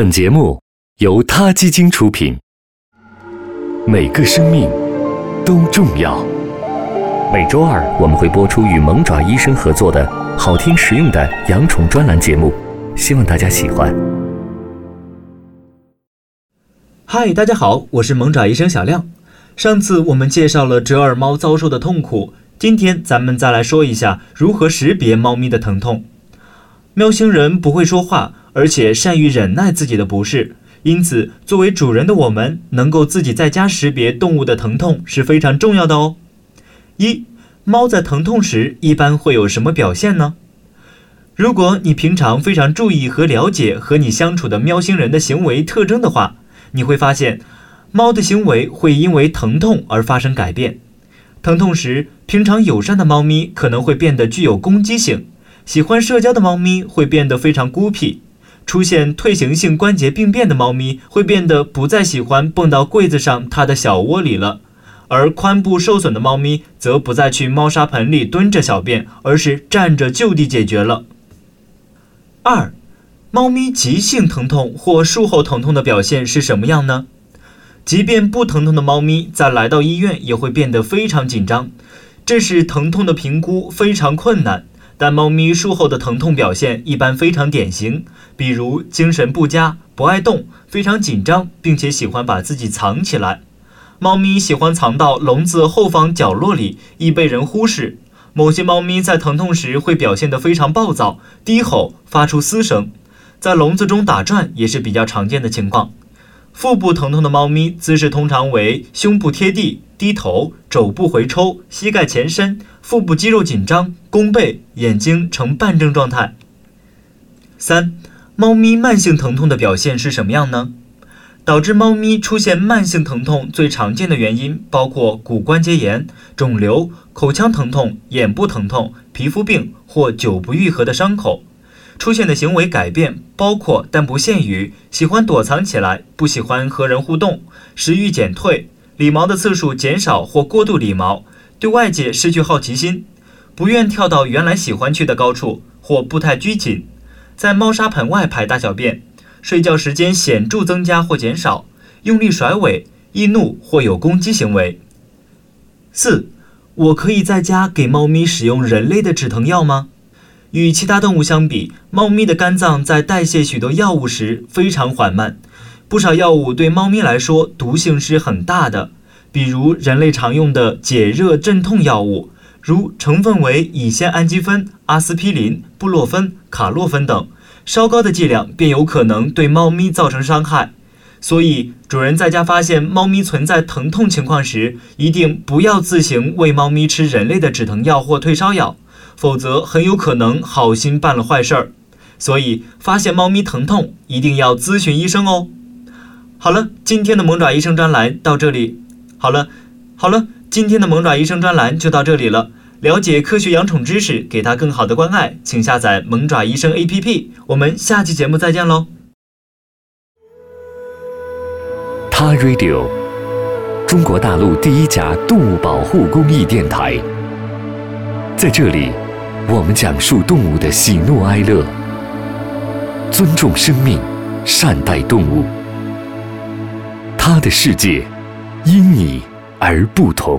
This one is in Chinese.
本节目由他基金出品。每个生命都重要。每周二我们会播出与萌爪医生合作的好听实用的养宠专栏节目，希望大家喜欢。嗨，大家好，我是萌爪医生小亮。上次我们介绍了折耳猫遭受的痛苦，今天咱们再来说一下如何识别猫咪的疼痛。喵星人不会说话，而且善于忍耐自己的不适，因此作为主人的我们，能够自己在家识别动物的疼痛是非常重要的哦。一，猫在疼痛时一般会有什么表现呢？如果你平常非常注意和了解和你相处的喵星人的行为特征的话，你会发现，猫的行为会因为疼痛而发生改变。疼痛时，平常友善的猫咪可能会变得具有攻击性。喜欢社交的猫咪会变得非常孤僻，出现退行性关节病变的猫咪会变得不再喜欢蹦到柜子上它的小窝里了，而髋部受损的猫咪则不再去猫砂盆里蹲着小便，而是站着就地解决了。二，猫咪急性疼痛或术后疼痛的表现是什么样呢？即便不疼痛的猫咪在来到医院也会变得非常紧张，这使疼痛的评估非常困难。但猫咪术后的疼痛表现一般非常典型，比如精神不佳、不爱动、非常紧张，并且喜欢把自己藏起来。猫咪喜欢藏到笼子后方角落里，易被人忽视。某些猫咪在疼痛时会表现得非常暴躁，低吼，发出嘶声，在笼子中打转也是比较常见的情况。腹部疼痛的猫咪姿势通常为胸部贴地、低头、肘部回抽、膝盖前伸。腹部肌肉紧张、弓背，眼睛呈半睁状态。三、猫咪慢性疼痛的表现是什么样呢？导致猫咪出现慢性疼痛最常见的原因包括骨关节炎、肿瘤、口腔疼痛、眼部疼痛、皮肤病或久不愈合的伤口。出现的行为改变包括但不限于喜欢躲藏起来、不喜欢和人互动、食欲减退、理毛的次数减少或过度理毛。对外界失去好奇心，不愿跳到原来喜欢去的高处，或步态拘谨，在猫砂盆外排大小便，睡觉时间显著增加或减少，用力甩尾，易怒或有攻击行为。四，我可以在家给猫咪使用人类的止疼药吗？与其他动物相比，猫咪的肝脏在代谢许多药物时非常缓慢，不少药物对猫咪来说毒性是很大的。比如人类常用的解热镇痛药物，如成分为乙酰氨基酚、阿司匹林、布洛芬、卡洛芬等，稍高的剂量便有可能对猫咪造成伤害。所以，主人在家发现猫咪存在疼痛情况时，一定不要自行喂猫咪吃人类的止疼药或退烧药，否则很有可能好心办了坏事儿。所以，发现猫咪疼痛一定要咨询医生哦。好了，今天的萌爪医生专栏到这里。好了，好了，今天的萌爪医生专栏就到这里了。了解科学养宠知识，给它更好的关爱，请下载萌爪医生 APP。我们下期节目再见喽。他 Radio，中国大陆第一家动物保护公益电台，在这里，我们讲述动物的喜怒哀乐，尊重生命，善待动物。它的世界。因你而不同。